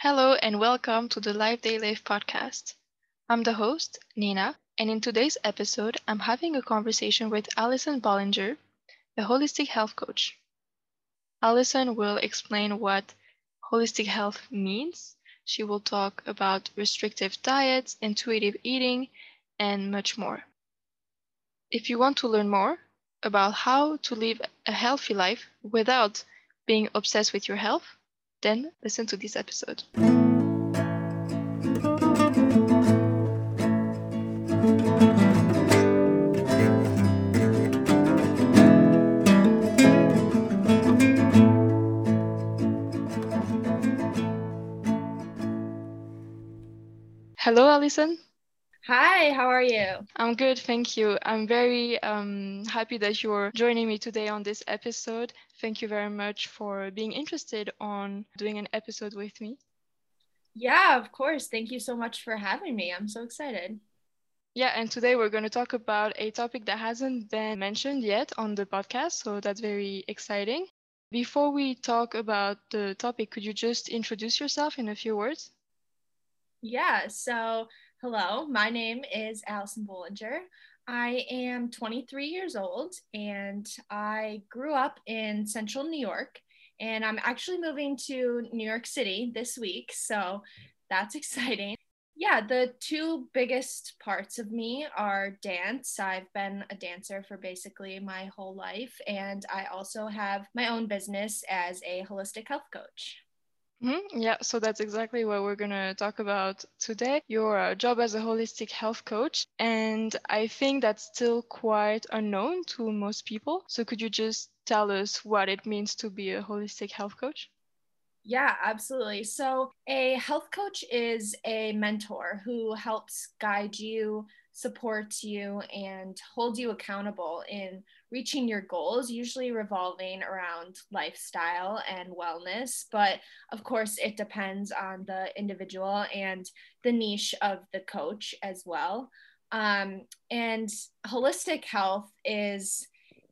Hello and welcome to the Life They Live podcast. I'm the host, Nina, and in today's episode, I'm having a conversation with Allison Bollinger, a holistic health coach. Allison will explain what holistic health means. She will talk about restrictive diets, intuitive eating, and much more. If you want to learn more about how to live a healthy life without being obsessed with your health, then listen to this episode. Hello, Allison. Hi, how are you? I'm good, thank you. I'm very um, happy that you're joining me today on this episode. Thank you very much for being interested on doing an episode with me. Yeah, of course. Thank you so much for having me. I'm so excited. Yeah, and today we're going to talk about a topic that hasn't been mentioned yet on the podcast, so that's very exciting. Before we talk about the topic, could you just introduce yourself in a few words? Yeah, so Hello, my name is Allison Bollinger. I am 23 years old and I grew up in central New York. And I'm actually moving to New York City this week. So that's exciting. Yeah, the two biggest parts of me are dance. I've been a dancer for basically my whole life. And I also have my own business as a holistic health coach. Mm-hmm. Yeah, so that's exactly what we're going to talk about today your uh, job as a holistic health coach. And I think that's still quite unknown to most people. So, could you just tell us what it means to be a holistic health coach? Yeah, absolutely. So, a health coach is a mentor who helps guide you, supports you, and holds you accountable in reaching your goals, usually revolving around lifestyle and wellness. But of course, it depends on the individual and the niche of the coach as well. Um, and holistic health is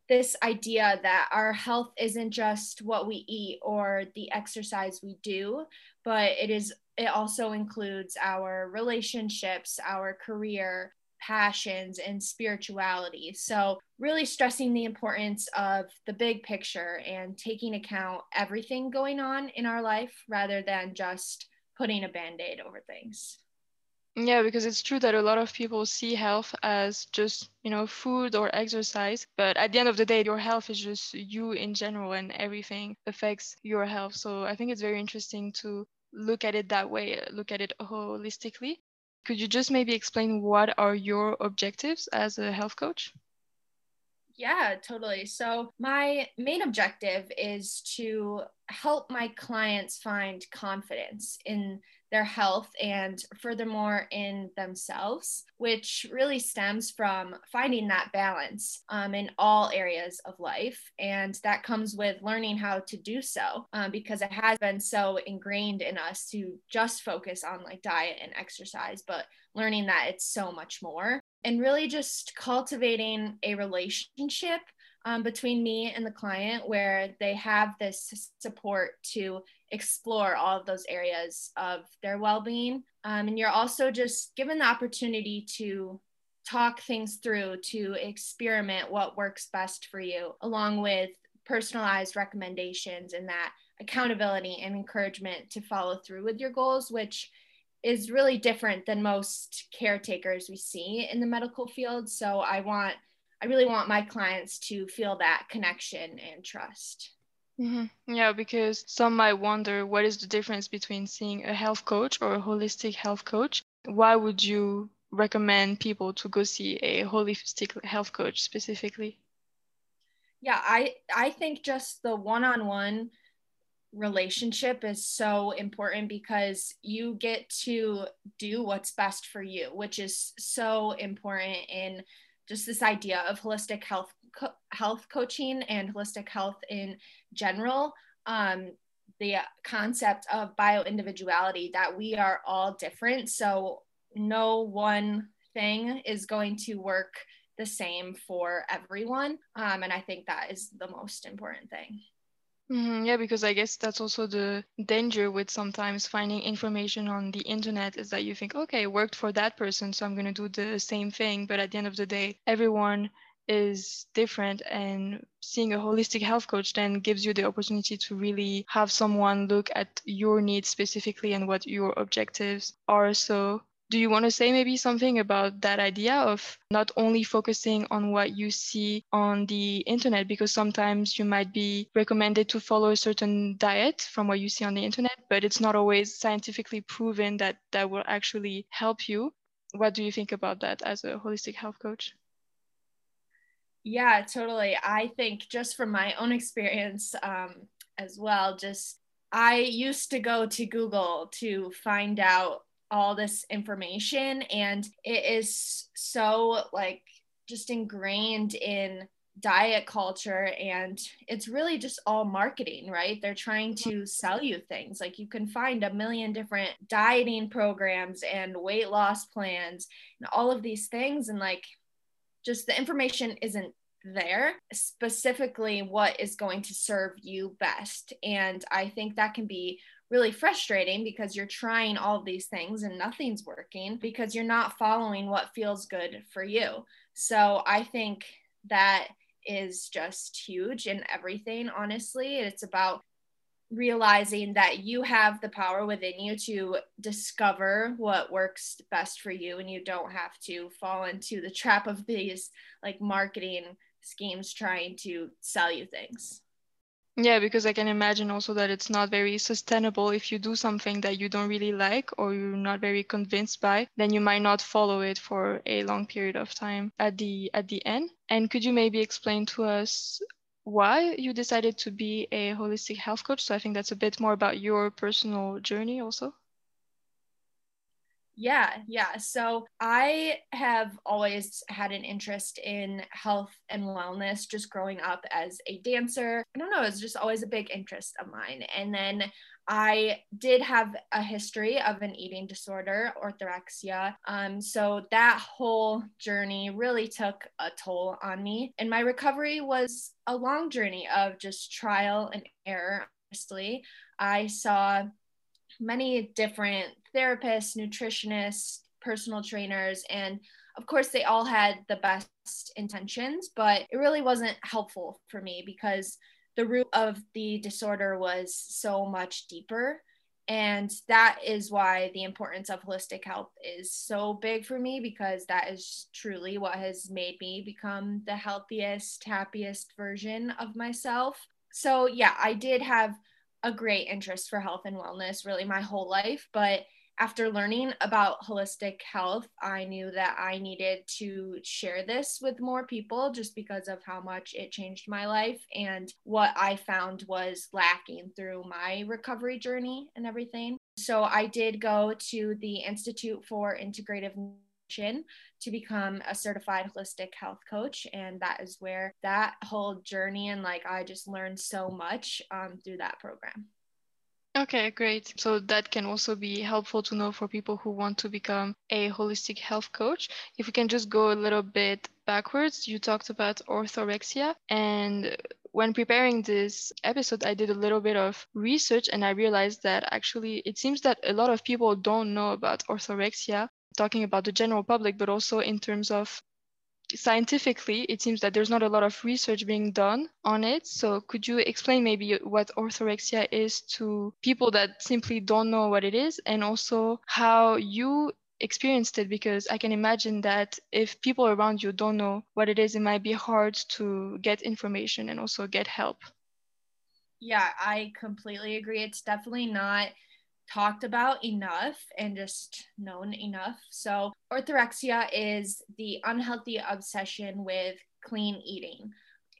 this idea that our health isn't just what we eat or the exercise we do, but it is it also includes our relationships, our career, passions, and spirituality. So, really stressing the importance of the big picture and taking account everything going on in our life rather than just putting a band aid over things. Yeah, because it's true that a lot of people see health as just, you know, food or exercise. But at the end of the day, your health is just you in general and everything affects your health. So I think it's very interesting to look at it that way, look at it holistically. Could you just maybe explain what are your objectives as a health coach? Yeah, totally. So, my main objective is to help my clients find confidence in their health and furthermore in themselves, which really stems from finding that balance um, in all areas of life. And that comes with learning how to do so um, because it has been so ingrained in us to just focus on like diet and exercise, but learning that it's so much more and really just cultivating a relationship um, between me and the client where they have this support to explore all of those areas of their well-being. Um, and you're also just given the opportunity to talk things through to experiment what works best for you along with personalized recommendations and that accountability and encouragement to follow through with your goals which is really different than most caretakers we see in the medical field so i want I really want my clients to feel that connection and trust. Mm-hmm. Yeah, because some might wonder what is the difference between seeing a health coach or a holistic health coach. Why would you recommend people to go see a holistic health coach specifically? Yeah, I I think just the one-on-one relationship is so important because you get to do what's best for you, which is so important in just this idea of holistic health co- health coaching and holistic health in general. Um, the concept of bio individuality that we are all different. So no one thing is going to work the same for everyone. Um, and i think that is the most important thing Mm-hmm, yeah, because I guess that's also the danger with sometimes finding information on the internet is that you think, okay, it worked for that person, so I'm going to do the same thing. But at the end of the day, everyone is different, and seeing a holistic health coach then gives you the opportunity to really have someone look at your needs specifically and what your objectives are. So do you want to say maybe something about that idea of not only focusing on what you see on the internet? Because sometimes you might be recommended to follow a certain diet from what you see on the internet but it's not always scientifically proven that that will actually help you. What do you think about that as a holistic health coach? Yeah totally. I think just from my own experience um, as well just i used to go to google to find out all this information and it is so like just ingrained in diet culture and it's really just all marketing right? They're trying mm-hmm. to sell you things. Like you can find a million different dieting programs and weight loss plans and all of these things and like just the information isn't there. Specifically what is going to serve you best. And i think that can be really frustrating because you're trying all these things and nothing's working because you're not following what feels good for you. So I think that is just huge in everything, honestly. It's about realizing that you have the power within you to discover what works best for you and you don't have to fall into the trap of these like marketing schemes trying to sell you things. Yeah, because I can imagine also that it's not very sustainable if you do something that you don't really like or you're not very convinced by, then you might not follow it for a long period of time at the at the end. And could you maybe explain to us why you decided to be a holistic health coach? So I think that's a bit more about your personal journey also. Yeah, yeah. So I have always had an interest in health and wellness just growing up as a dancer. I don't know, it's just always a big interest of mine. And then I did have a history of an eating disorder, orthorexia. Um, so that whole journey really took a toll on me. And my recovery was a long journey of just trial and error. Honestly, I saw many different therapists, nutritionists, personal trainers, and of course, they all had the best intentions, but it really wasn't helpful for me because the root of the disorder was so much deeper. And that is why the importance of holistic health is so big for me because that is truly what has made me become the healthiest, happiest version of myself. So, yeah, I did have a great interest for health and wellness really my whole life, but after learning about holistic health, I knew that I needed to share this with more people just because of how much it changed my life and what I found was lacking through my recovery journey and everything. So I did go to the Institute for Integrative to become a certified holistic health coach and that is where that whole journey and like i just learned so much um, through that program Okay, great. So that can also be helpful to know for people who want to become a holistic health coach. If we can just go a little bit backwards, you talked about orthorexia. And when preparing this episode, I did a little bit of research and I realized that actually it seems that a lot of people don't know about orthorexia, talking about the general public, but also in terms of scientifically, it seems that there's not a lot of research being done on it. So, could you explain maybe what orthorexia is to people that simply don't know what it is, and also how you experienced it? Because I can imagine that if people around you don't know what it is, it might be hard to get information and also get help. Yeah, I completely agree. It's definitely not talked about enough and just known enough. So, orthorexia is the unhealthy obsession with clean eating.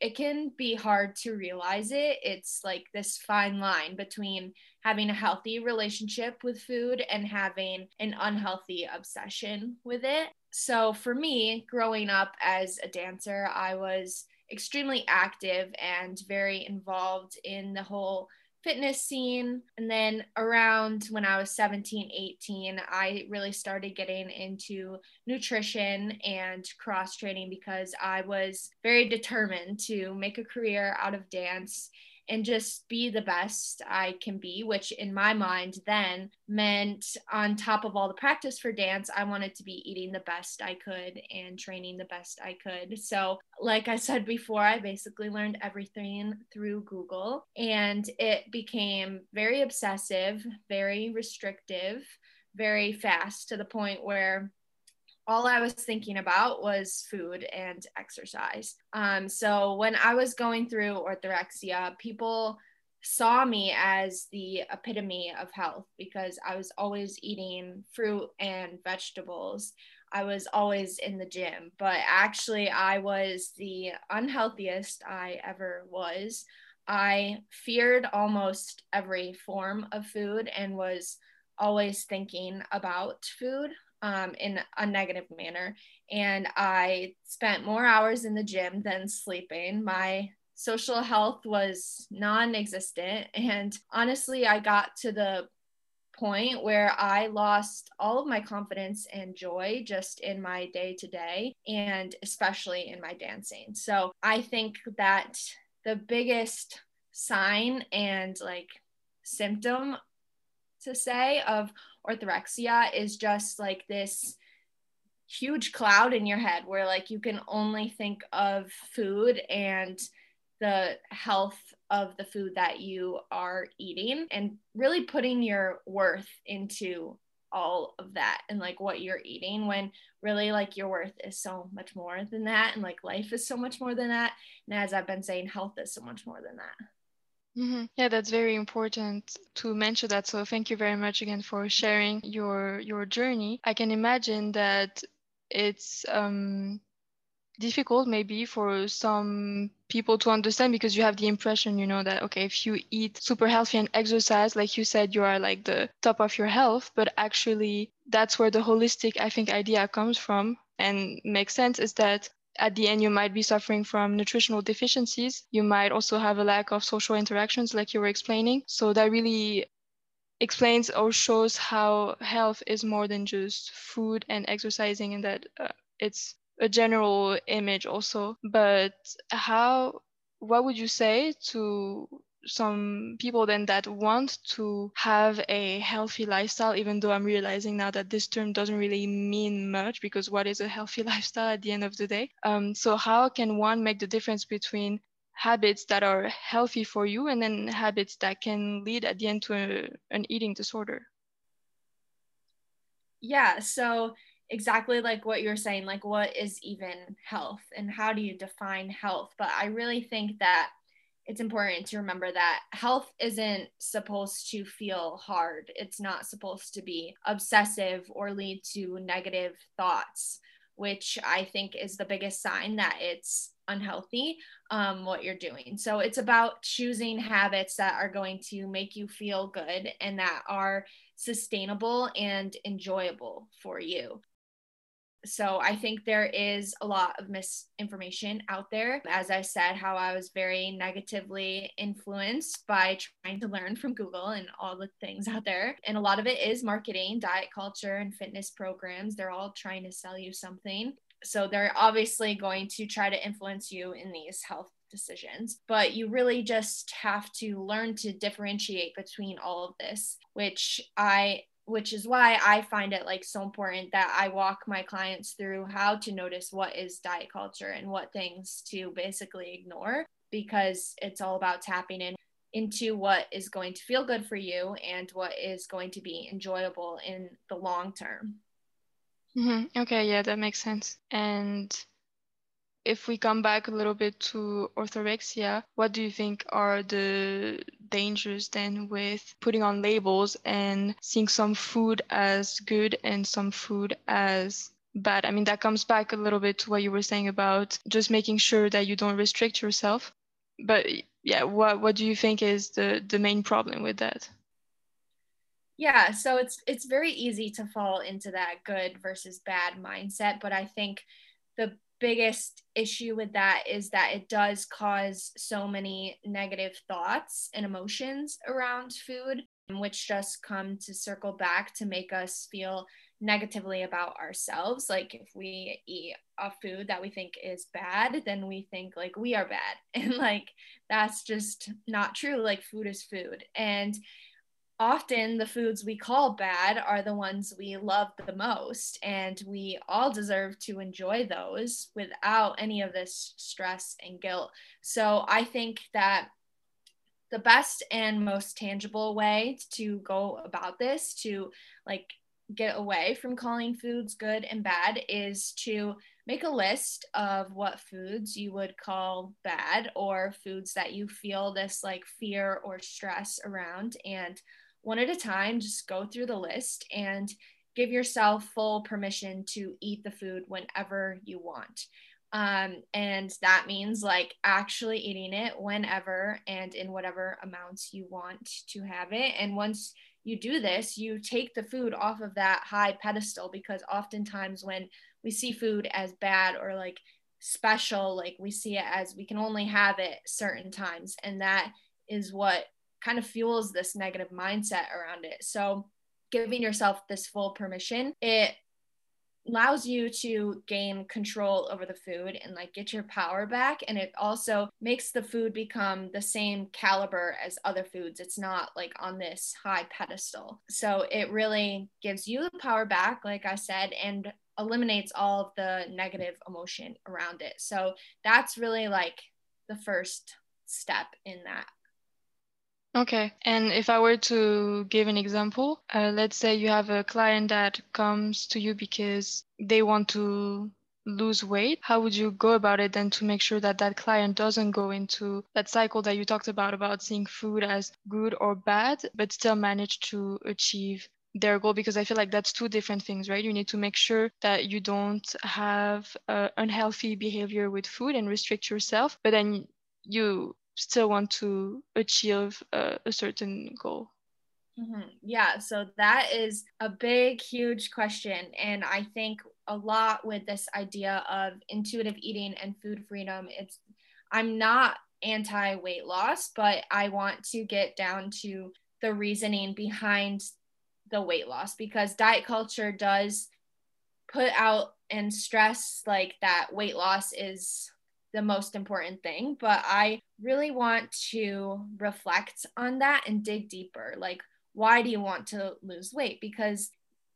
It can be hard to realize it. It's like this fine line between having a healthy relationship with food and having an unhealthy obsession with it. So, for me, growing up as a dancer, I was extremely active and very involved in the whole fitness scene. And then around when I was 17, 18, I really started getting into nutrition and cross training because I was very determined to make a career out of dance and just be the best I can be, which in my mind then meant on top of all the practice for dance, I wanted to be eating the best I could and training the best I could. So, like I said before, I basically learned everything through Google and it became very obsessive, very restrictive, very fast to the point where all I was thinking about was food and exercise. Um, so when I was going through orthorexia, people saw me as the epitome of health because I was always eating fruit and vegetables. I was always in the gym, but actually, I was the unhealthiest I ever was. I feared almost every form of food and was always thinking about food um, in a negative manner. And I spent more hours in the gym than sleeping. My social health was non existent. And honestly, I got to the point where I lost all of my confidence and joy just in my day to day and especially in my dancing. So I think that the biggest sign and like symptom to say of orthorexia is just like this huge cloud in your head where like you can only think of food and the health of the food that you are eating and really putting your worth into all of that and like what you're eating when really like your worth is so much more than that and like life is so much more than that. And as i've been saying health is so much more than that Mm-hmm. Yeah, that's very important to mention that. So thank you very much again for sharing your your journey. I can imagine that it's um, difficult maybe for some people to understand because you have the impression, you know, that okay, if you eat super healthy and exercise, like you said, you are like the top of your health. But actually, that's where the holistic, I think, idea comes from and makes sense. Is that at the end you might be suffering from nutritional deficiencies. You might also have a lack of social interactions like you were explaining. So that really explains or shows how health is more than just food and exercising and that uh, it's a general image also. But how what would you say to some people then that want to have a healthy lifestyle even though i'm realizing now that this term doesn't really mean much because what is a healthy lifestyle at the end of the day? Um, so how can one make the difference between habits that are healthy for you and then habits that can lead at the end to a, an eating disorder? Yeah so exactly like what you're saying like what is even health and how do you define health? But i really think that it's important to remember that health isn't supposed to feel hard. It's not supposed to be obsessive or lead to negative thoughts, which I think is the biggest sign that it's unhealthy um, what you're doing. So it's about choosing habits that are going to make you feel good and that are sustainable and enjoyable for you so I think there is a lot of misinformation out there. As I said, how I was very negatively influenced by trying to learn from Google and all the things out there. And a lot of it is marketing, diet culture, and fitness programs. They're all trying to sell you something. So they're obviously going to try to influence you in these health decisions. But you really just have to learn to differentiate between all of this, which I which is why I find it like so important that I walk my clients through how to notice what is diet culture and what things to basically ignore because it's all about tapping in into what is going to feel good for you and what is going to be enjoyable in the long term. Mm-hmm. Okay, yeah, that makes sense. And if we come back a little bit to orthorexia, what do you think are the dangers then with putting on labels and seeing some food as good and some food as bad? I mean, that comes back a little bit to what you were saying about just making sure that you don't restrict yourself. But yeah, what what do you think is the the main problem with that? Yeah, so it's it's very easy to fall into that good versus bad mindset, but I think the biggest issue with that is that it does cause so many negative thoughts and emotions around food which just come to circle back to make us feel negatively about ourselves. Like if we eat a food that we think is bad, then we think like we are bad. And like that's just not true. Like food is food. And often the foods we call bad are the ones we love the most. And we all deserve to enjoy those without any of this stress and guilt. So I think that the best and most tangible way to go about this to like get away from calling foods good and bad is to make a list of what foods you would call bad or foods that you feel this like fear or stress around and one at a time just go through the list and give yourself full permission to eat the food whenever you want um, and that means like actually eating it whenever and in whatever amounts you want to have it and once you do this, you take the food off of that high pedestal because oftentimes when we see food as bad or like special, like we see it as we can only have it certain times. And that is what kind of fuels this negative mindset around it. So giving yourself this full permission, it allows you to gain control over the food and like get your power back. And it also makes the food become the same caliber as other foods. It's not like on this high pedestal. So it really gives you the power back like i said and eliminates all of the negative emotion around it. So that's really like the first step in that Okay. And if I were to give an example, uh, let's say you have a client that comes to you because they want to lose weight. How would you go about it then to make sure that that client doesn't go into that cycle that you talked about, about seeing food as good or bad, but still manage to achieve their goal because I feel like that's two different things, right? You need to make sure that you don't have uh, unhealthy behavior with food and restrict yourself, but then you still want to achieve a, a certain goal? Mm-hmm. Yeah, so that is a big, huge question. And I think a lot with this idea of intuitive eating and food freedom, it's, I'm not anti weight loss, but I want to get down to the reasoning behind the weight loss because diet culture does put out and stress like that weight loss is the most important thing. But I really want to reflect on that and dig deeper. Like, why do you want to lose weight? Because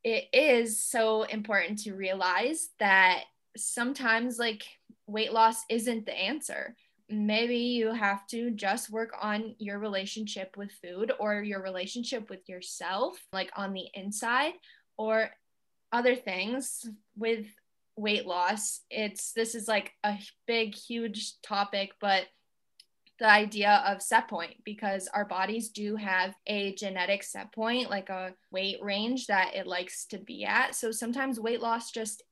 it is so important to realize that sometimes, like, weight loss isn't the answer. Maybe you have to just work on your relationship with food or your relationship with yourself, like on the inside, or other things with weight loss. It's this is like a big, huge topic, but the idea of set point because our bodies do have a genetic set point, like a weight range that it likes to be at. So sometimes weight loss just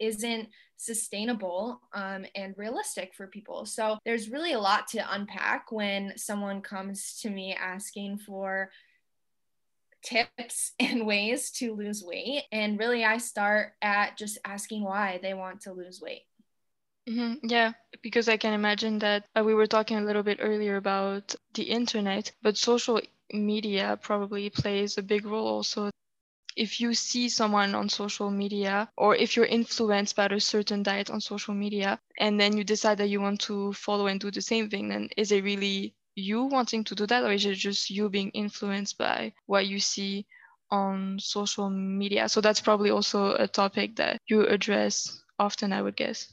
isn't sustainable um, and realistic for people. So there's really a lot to unpack when someone comes to me asking for tips and ways to lose weight. And really, I start at just asking why they want to lose weight. Mm-hmm. Yeah, because I can imagine that uh, we were talking a little bit earlier about the internet, but social media probably plays a big role also. If you see someone on social media, or if you're influenced by a certain diet on social media, and then you decide that you want to follow and do the same thing, then is it really you wanting to do that, or is it just you being influenced by what you see on social media? So that's probably also a topic that you address often, I would guess.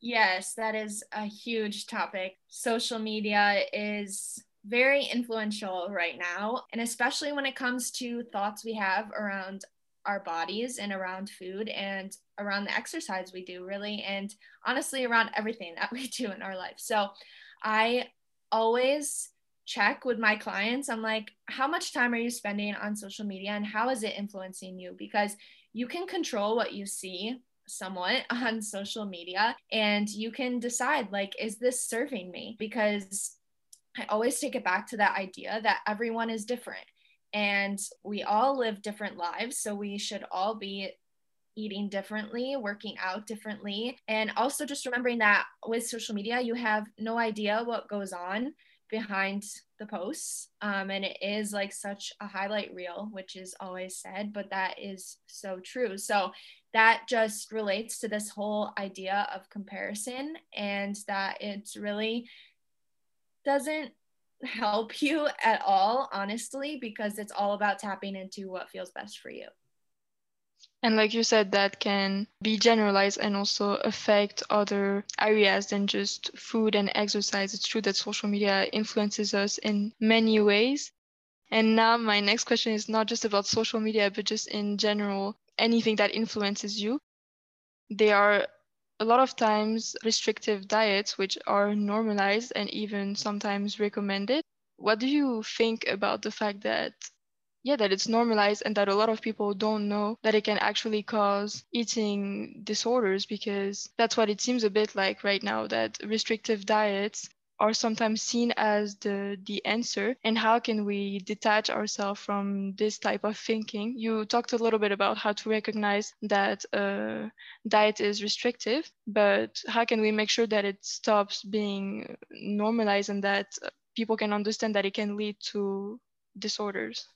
Yes, that is a huge topic. Social media is very influential right now, and especially when it comes to thoughts we have around our bodies and around food and around the exercise we do, really, and honestly, around everything that we do in our life. So, I always check with my clients. I'm like, how much time are you spending on social media and how is it influencing you? Because you can control what you see somewhat on social media and you can decide like is this serving me because i always take it back to that idea that everyone is different and we all live different lives so we should all be eating differently, working out differently, and also just remembering that with social media, you have no idea what goes on behind the posts. Um, and it is like such a highlight reel, which is always said, but that is so true. So that just relates to this whole idea of comparison and that it's really doesn't help you at all, honestly, because it's all about tapping into what feels best for you. And like you said, that can be generalized and also affect other areas than just food and exercise. It's true that social media influences us in many ways. And now, my next question is not just about social media, but just in general, anything that influences you. There are a lot of times restrictive diets, which are normalized and even sometimes recommended. What do you think about the fact that yeah that it's normalized and that a lot of people don't know that it can actually cause eating disorders because that's what it seems a bit like right now that restrictive diets are sometimes seen as the the answer. And how can we detach ourselves from this type of thinking? You talked a little bit about how to recognize that uh, diet is restrictive but how can we make sure that it stops being normalized and that people can understand that it can lead to disorders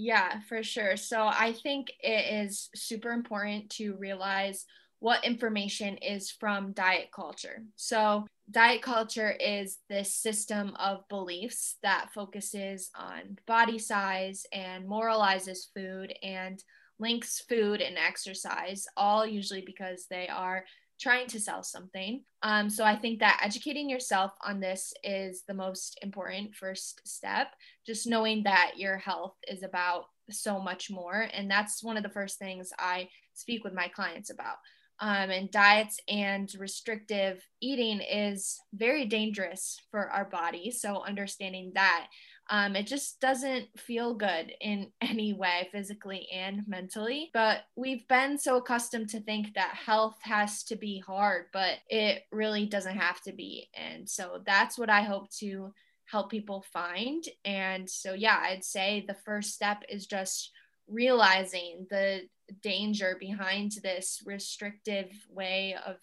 yeah, for sure. So I think it is super important to realize what information is from diet culture. So, diet culture is this system of beliefs that focuses on body size and moralizes food and links food and exercise, all usually because they are trying to sell something. Um, so I think that educating yourself on this is the most important first step. Just knowing that your health is about so much more. And that's one of the first things I speak with my clients about. Um, and diets and restrictive eating is very dangerous for our body. So understanding that um, it just doesn't feel good in any way, physically and mentally. But we've been so accustomed to think that health has to be hard, but it really doesn't have to be. And so that's what I hope to help people find. And so, yeah, I'd say the first step is just realizing the danger behind this restrictive way of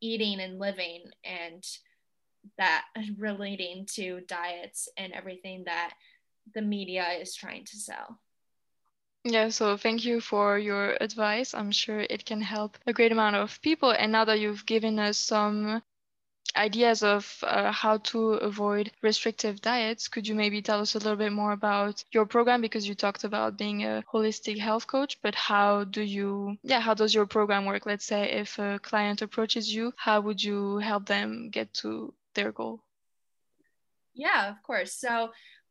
eating and living and that relating to diets and everything that the media is trying to sell. Yeah, so thank you for your advice. I'm sure it can help a great amount of people. And now that you've given us some ideas of uh, how to avoid restrictive diets, could you maybe tell us a little bit more about your program? Because you talked about being a holistic health coach, but how do you, yeah, how does your program work? Let's say if a client approaches you, how would you help them get to their goal? Yeah, of course. So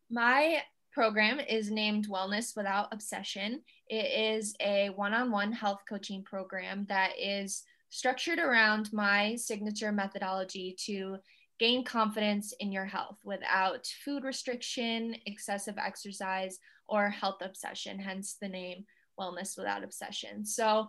my program is named Wellness Without Obsession. It is a one on one health coaching program that is structured around my signature methodology to gain confidence in your health without food restriction, excessive exercise, or health obsession, hence the name Wellness Without Obsession. So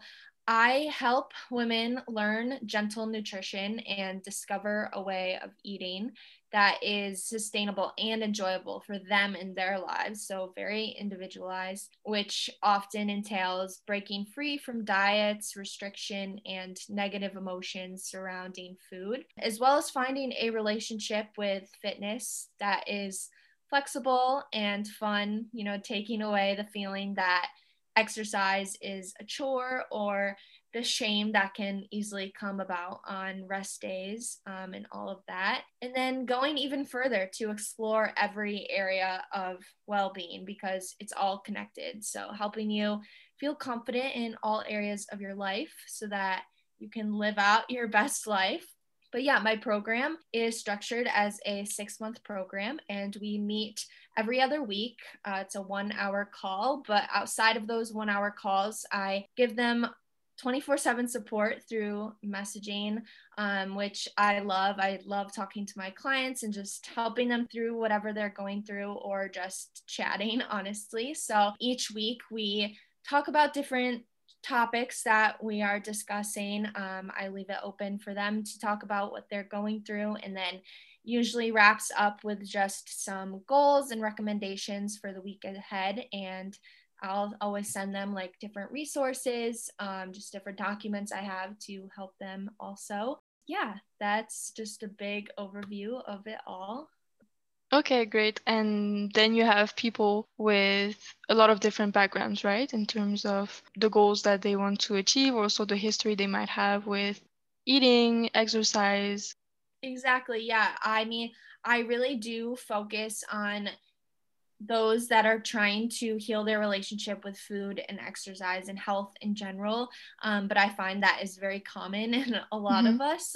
I help women learn gentle nutrition and discover a way of eating that is sustainable and enjoyable for them in their lives. So, very individualized, which often entails breaking free from diets, restriction, and negative emotions surrounding food, as well as finding a relationship with fitness that is flexible and fun, you know, taking away the feeling that exercise is a chore or the shame that can easily come about on rest days um, and all of that. And then going even further to explore every area of well being because it's all connected. So, helping you feel confident in all areas of your life so that you can live out your best life. But yeah, my program is structured as a six month program, and we meet every other week. Uh, it's a one hour call, but outside of those one hour calls, I give them 24 7 support through messaging, um, which I love. I love talking to my clients and just helping them through whatever they're going through or just chatting, honestly. So each week we talk about different topics that we are discussing. Um, I leave it open for them to talk about what they're going through and then usually wraps up with just some goals and recommendations for the week ahead. And I'll always send them like different resources, um, just different documents I have to help them also. Yeah, that's just a big overview of it all. Okay, great. And then you have people with a lot of different backgrounds, right? In terms of the goals that they want to achieve, also the history they might have with eating, exercise. Exactly. Yeah. I mean, I really do focus on those that are trying to heal their relationship with food and exercise and health in general. Um, but I find that is very common in a lot mm-hmm. of us.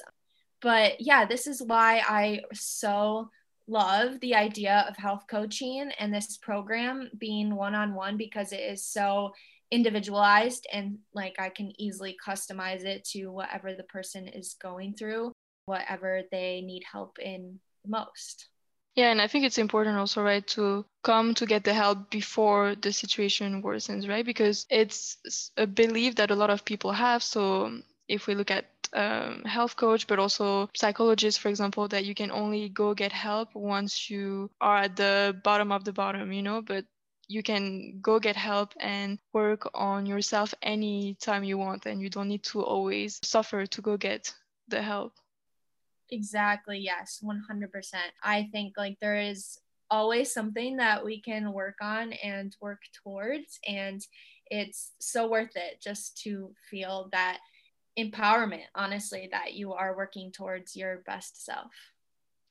But yeah, this is why I so love the idea of health coaching and this program being one on one because it is so individualized and like I can easily customize it to whatever the person is going through, whatever they need help in most. Yeah, and I think it's important also, right, to come to get the help before the situation worsens, right? Because it's a belief that a lot of people have. So if we look at um, health coach, but also psychologist, for example, that you can only go get help once you are at the bottom of the bottom, you know, but you can go get help and work on yourself anytime you want, and you don't need to always suffer to go get the help. Exactly. Yes. 100%. I think like there is always something that we can work on and work towards. And it's so worth it just to feel that empowerment, honestly, that you are working towards your best self.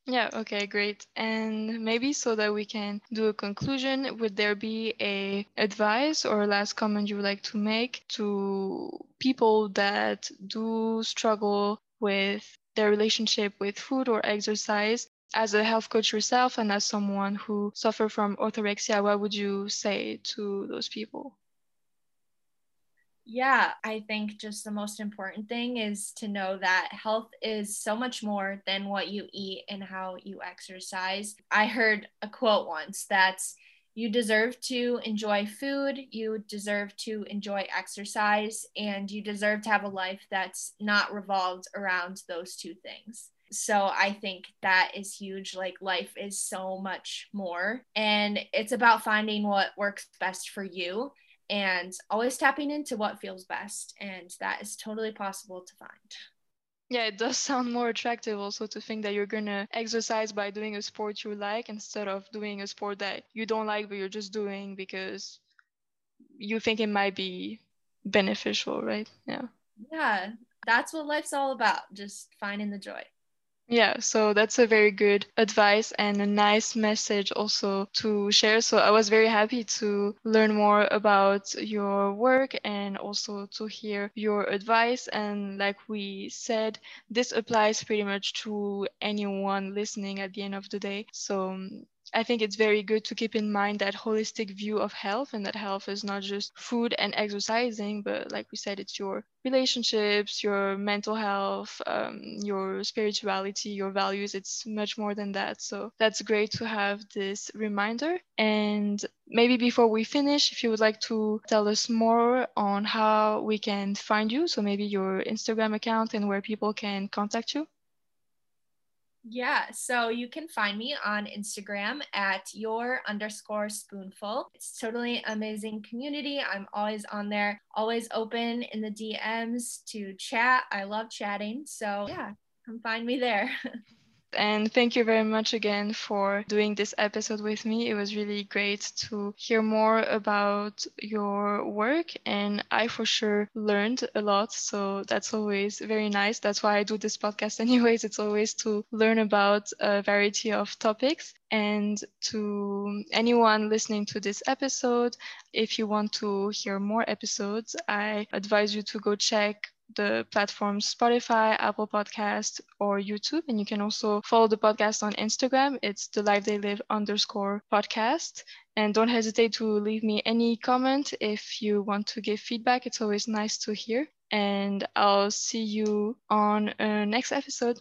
Yeah, okay, great. And maybe so that we can do a conclusion, would there be a advice or last comment you would like to make to people that do struggle with their relationship with food or exercise. As a health coach yourself and as someone who suffer from orthorexia, what would you say to those people? Yeah, I think just the most important thing is to know that health is so much more than what you eat and how you exercise. I heard a quote once that's you deserve to enjoy food, you deserve to enjoy exercise, and you deserve to have a life that's not revolved around those two things. So I think that is huge. Like life is so much more. And it's about finding what works best for you and always tapping into what feels best. And that is totally possible to find. Yeah, it does sound more attractive also to think that you're gonna exercise by doing a sport you like instead of doing a sport that you don't like but you're just doing because you think it might be beneficial, right? Yeah. Yeah, that's what life's all about, just finding the joy. Yeah, so that's a very good advice and a nice message also to share. So I was very happy to learn more about your work and also to hear your advice. And like we said, this applies pretty much to anyone listening at the end of the day. So I think it's very good to keep in mind that holistic view of health and that health is not just food and exercising, but like we said, it's your relationships, your mental health, um, your spirituality, your values. It's much more than that. So that's great to have this reminder. And maybe before we finish, if you would like to tell us more on how we can find you, so maybe your Instagram account and where people can contact you. Yeah, so you can find me on Instagram at your underscore spoonful. It's totally amazing community. I'm always on there, always open in the DMs to chat. I love chatting. So yeah, come find me there. And thank you very much again for doing this episode with me. It was really great to hear more about your work, and I for sure learned a lot. So that's always very nice. That's why I do this podcast, anyways. It's always to learn about a variety of topics. And to anyone listening to this episode, if you want to hear more episodes, I advise you to go check the platforms Spotify, Apple Podcast, or YouTube. And you can also follow the podcast on Instagram. It's the Life They Live underscore podcast. And don't hesitate to leave me any comment if you want to give feedback. It's always nice to hear. And I'll see you on a next episode.